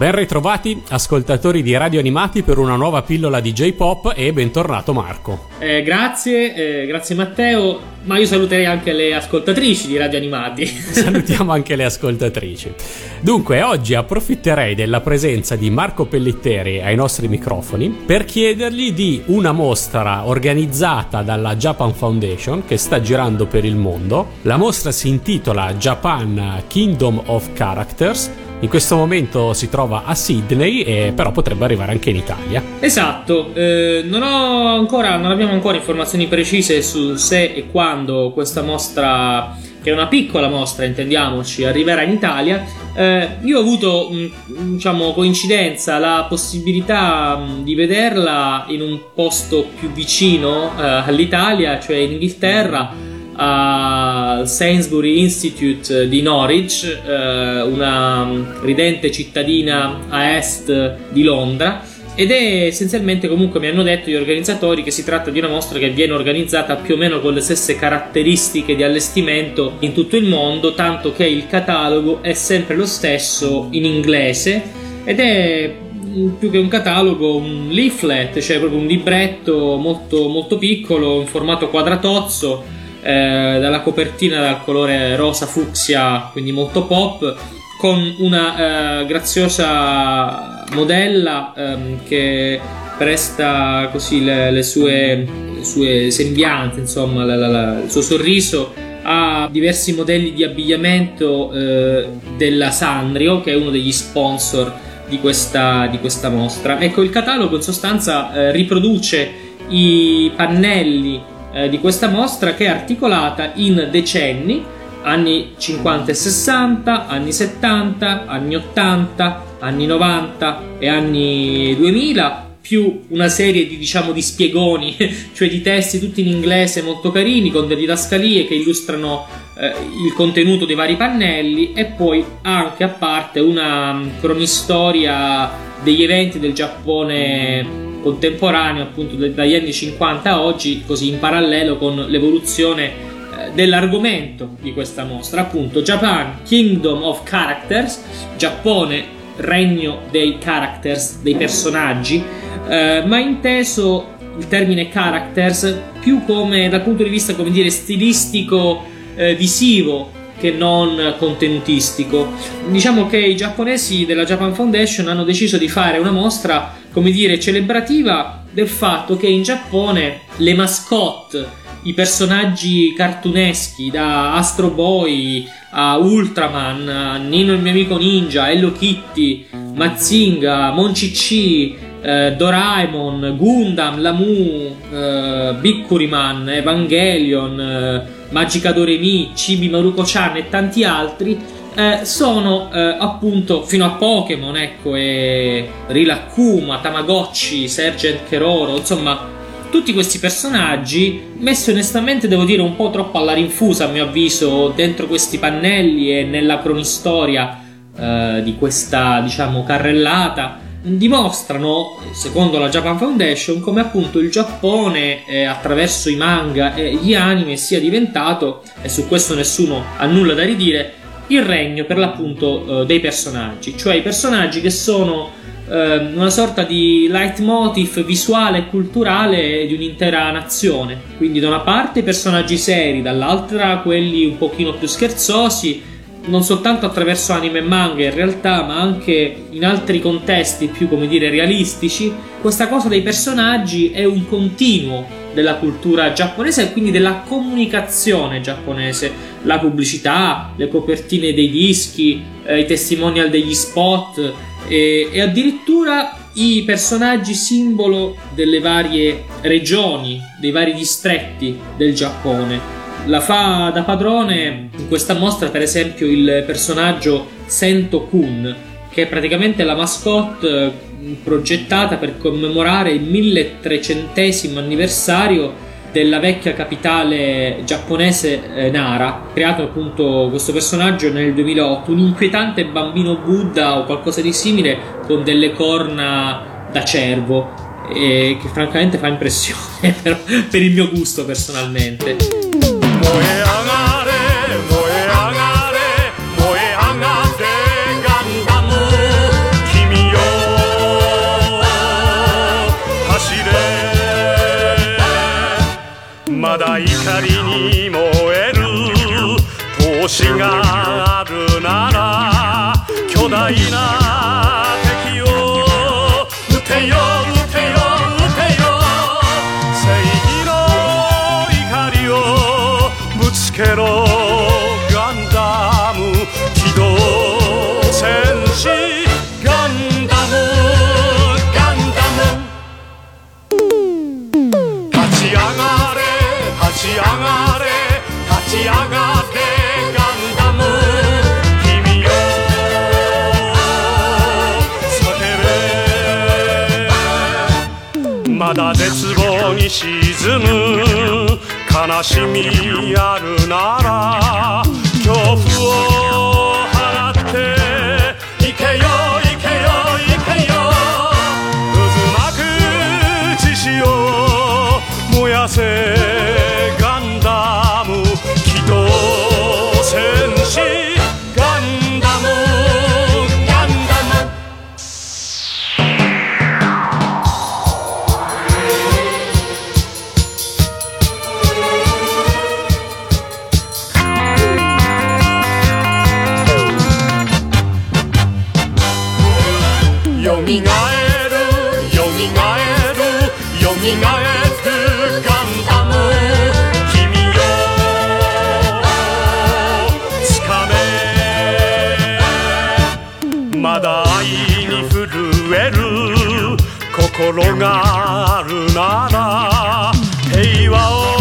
Ben ritrovati ascoltatori di Radio Animati per una nuova pillola di J-Pop e bentornato Marco. Eh, grazie, eh, grazie Matteo, ma io saluterei anche le ascoltatrici di Radio Animati. Salutiamo anche le ascoltatrici. Dunque, oggi approfitterei della presenza di Marco Pellitteri ai nostri microfoni per chiedergli di una mostra organizzata dalla Japan Foundation che sta girando per il mondo. La mostra si intitola Japan Kingdom of Characters in questo momento si trova a Sydney, e però potrebbe arrivare anche in Italia. Esatto, eh, non, ancora, non abbiamo ancora informazioni precise su se e quando questa mostra, che è una piccola mostra, intendiamoci, arriverà in Italia. Eh, io ho avuto, mh, diciamo, coincidenza, la possibilità mh, di vederla in un posto più vicino eh, all'Italia, cioè in Inghilterra al Sainsbury Institute di Norwich, eh, una ridente cittadina a est di Londra. Ed è essenzialmente, comunque, mi hanno detto gli organizzatori che si tratta di una mostra che viene organizzata più o meno con le stesse caratteristiche di allestimento in tutto il mondo, tanto che il catalogo è sempre lo stesso in inglese ed è più che un catalogo, un leaflet, cioè proprio un libretto molto, molto piccolo in formato quadratozzo eh, dalla copertina dal colore rosa fucsia, quindi molto pop, con una eh, graziosa modella ehm, che presta così le, le, sue, le sue, sembianze, insomma, la, la, la, il suo sorriso a diversi modelli di abbigliamento eh, della Sandrio, che è uno degli sponsor di questa, di questa mostra. Ecco, il catalogo in sostanza eh, riproduce i pannelli eh, di questa mostra che è articolata in decenni, anni 50 e 60, anni 70, anni 80, anni 90 e anni 2000 più una serie di diciamo di spiegoni, cioè di testi tutti in inglese molto carini con delle didascalie che illustrano eh, il contenuto dei vari pannelli e poi anche a parte una mm, cronistoria degli eventi del Giappone contemporaneo appunto dagli anni 50 a oggi, così in parallelo con l'evoluzione eh, dell'argomento di questa mostra, appunto Japan Kingdom of Characters, Giappone regno dei characters, dei personaggi, eh, ma inteso il termine characters più come dal punto di vista come dire stilistico eh, visivo che non contenutistico. Diciamo che i giapponesi della Japan Foundation hanno deciso di fare una mostra come dire, celebrativa del fatto che in Giappone le mascotte, i personaggi cartuneschi, da Astro Boy a Ultraman, a Nino il mio amico ninja, Hello Kitty, Mazinga, Moncici, eh, Doraemon, Gundam, Lamu, eh, Bikkuriman, Evangelion, eh, Magica Doremi, Chibi Maruko-chan e tanti altri eh, sono eh, appunto fino a Pokémon, ecco, e Rilakkuma, Tamagotchi, Sergeant Keroro, insomma, tutti questi personaggi messi onestamente devo dire un po' troppo alla rinfusa a mio avviso dentro questi pannelli e nella cronistoria eh, di questa diciamo carrellata dimostrano secondo la Japan Foundation come appunto il Giappone eh, attraverso i manga e gli anime sia diventato e su questo nessuno ha nulla da ridire il regno per l'appunto eh, dei personaggi, cioè i personaggi che sono eh, una sorta di leitmotiv visuale e culturale di un'intera nazione. Quindi da una parte i personaggi seri, dall'altra quelli un pochino più scherzosi, non soltanto attraverso anime e manga in realtà, ma anche in altri contesti più, come dire, realistici. Questa cosa dei personaggi è un continuo della cultura giapponese e quindi della comunicazione giapponese. La pubblicità, le copertine dei dischi, eh, i testimonial degli spot e, e addirittura i personaggi simbolo delle varie regioni, dei vari distretti del Giappone. La fa da padrone in questa mostra, per esempio, il personaggio Sento Kun, che è praticamente la mascotte progettata per commemorare il 1300 anniversario della vecchia capitale giapponese eh, Nara, creato appunto questo personaggio nel 2008, un inquietante bambino Buddha o qualcosa di simile con delle corna da cervo. che francamente fa impressione per, per il mio gusto personalmente. まだ怒りに燃える。闘志があるなら巨大なまだ絶望に沈む。悲しみあるなら恐怖をみがえるよみがえるよみがえるガンダム君よ。つかめまだ愛に震える心があるなら平和を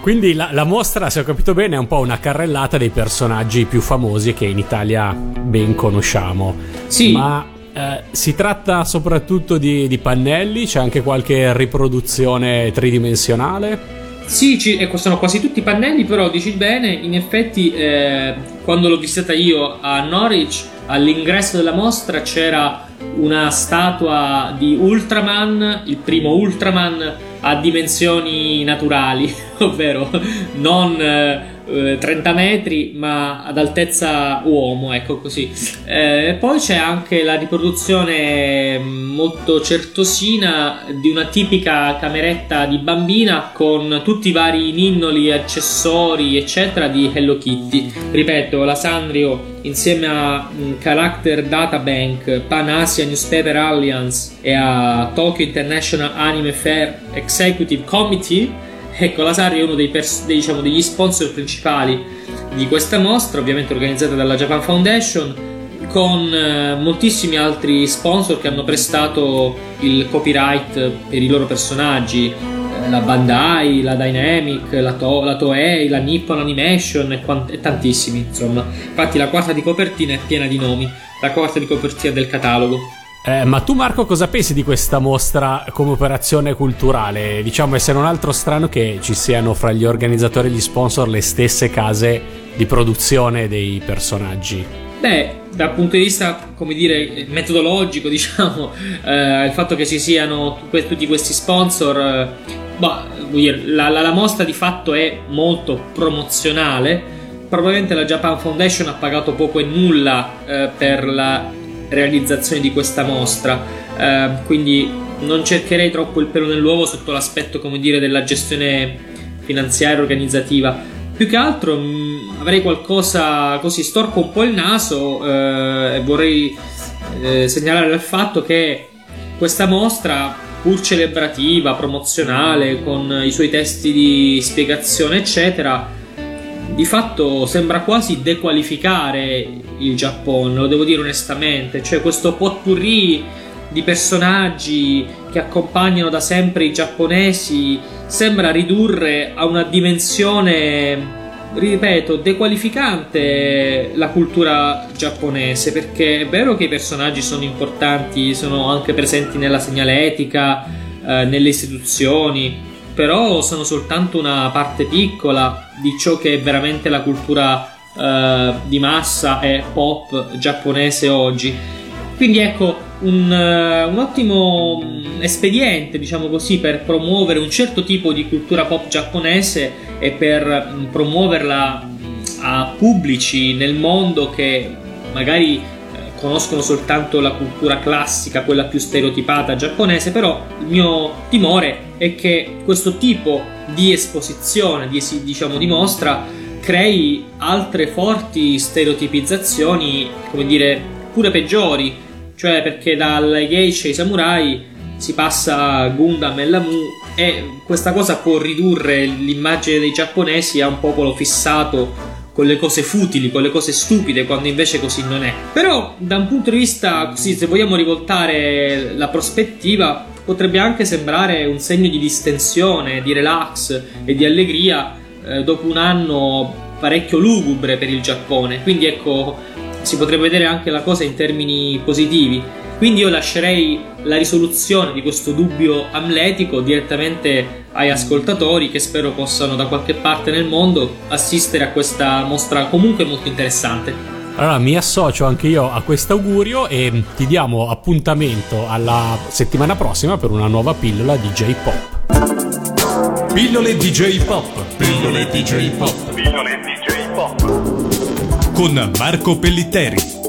Quindi la, la mostra, se ho capito bene, è un po' una carrellata dei personaggi più famosi che in Italia ben conosciamo. Sì. Ma eh, si tratta soprattutto di, di pannelli? C'è anche qualche riproduzione tridimensionale? Sì, ci, ecco, sono quasi tutti pannelli, però dici bene, in effetti eh, quando l'ho visitata io a Norwich, all'ingresso della mostra c'era una statua di Ultraman, il primo Ultraman a dimensioni naturali, ovvero non eh, eh, 30 metri ma ad altezza uomo, ecco così. Eh, poi c'è anche la riproduzione molto certosina di una tipica cameretta di bambina con tutti i vari ninnoli, accessori, eccetera di Hello Kitty. Ripeto, la Sanrio insieme a mm, Character Data Bank, Pan Asia Newspaper Alliance e a Tokyo International Anime Fair Executive Committee Ecco, la Sari è uno dei, pers- dei, diciamo, degli sponsor principali di questa mostra, ovviamente organizzata dalla Japan Foundation, con eh, moltissimi altri sponsor che hanno prestato il copyright per i loro personaggi. eh, La Bandai, la Dynamic, la, to- la Toei, la Nippon Animation e, quant- e tantissimi, insomma. Infatti la quarta di copertina è piena di nomi, la quarta di copertina del catalogo. Eh, ma tu Marco cosa pensi di questa mostra come operazione culturale? Diciamo, è se non altro strano che ci siano fra gli organizzatori e gli sponsor le stesse case di produzione dei personaggi. Beh, dal punto di vista, come dire, metodologico, diciamo, eh, il fatto che ci siano tutti questi sponsor, eh, bah, la, la- la mostra di fatto è molto promozionale. Probabilmente la Japan Foundation ha pagato poco e nulla eh, per la realizzazione di questa mostra, eh, quindi non cercherei troppo il pelo nell'uovo sotto l'aspetto, come dire, della gestione finanziaria organizzativa. Più che altro mh, avrei qualcosa così storco un po' il naso eh, e vorrei eh, segnalare il fatto che questa mostra, pur celebrativa, promozionale, con i suoi testi di spiegazione, eccetera, di fatto sembra quasi dequalificare il Giappone, lo devo dire onestamente, cioè questo potpourri di personaggi che accompagnano da sempre i giapponesi sembra ridurre a una dimensione ripeto, dequalificante la cultura giapponese perché è vero che i personaggi sono importanti, sono anche presenti nella segnaletica, eh, nelle istituzioni, però sono soltanto una parte piccola di ciò che è veramente la cultura eh, di massa e pop giapponese oggi. Quindi ecco, un, uh, un, ottimo mm, espediente, diciamo così, per promuovere un certo tipo di cultura pop giapponese e per um, promuoverla mm, a pubblici nel mondo che magari eh, conoscono soltanto la cultura classica, quella più stereotipata giapponese, però il mio timore è che questo tipo di esposizione, di, diciamo, di mostra, crei altre forti stereotipizzazioni, come dire, pure peggiori. Cioè perché dal geisha ai samurai si passa a Gundam e Lamu e questa cosa può ridurre l'immagine dei giapponesi a un popolo fissato con le cose futili, con le cose stupide, quando invece così non è. Però da un punto di vista, così, se vogliamo rivoltare la prospettiva, potrebbe anche sembrare un segno di distensione, di relax e di allegria eh, dopo un anno parecchio lugubre per il Giappone. Quindi ecco, si potrebbe vedere anche la cosa in termini positivi. Quindi io lascerei la risoluzione di questo dubbio amletico direttamente ai ascoltatori che spero possano da qualche parte nel mondo assistere a questa mostra comunque molto interessante. Allora mi associo anche io a questo augurio e ti diamo appuntamento alla settimana prossima per una nuova pillola di J-Pop. Pillole DJ Pop. Pillole DJ Pop. Pillole DJ Pop con Marco Pellitteri.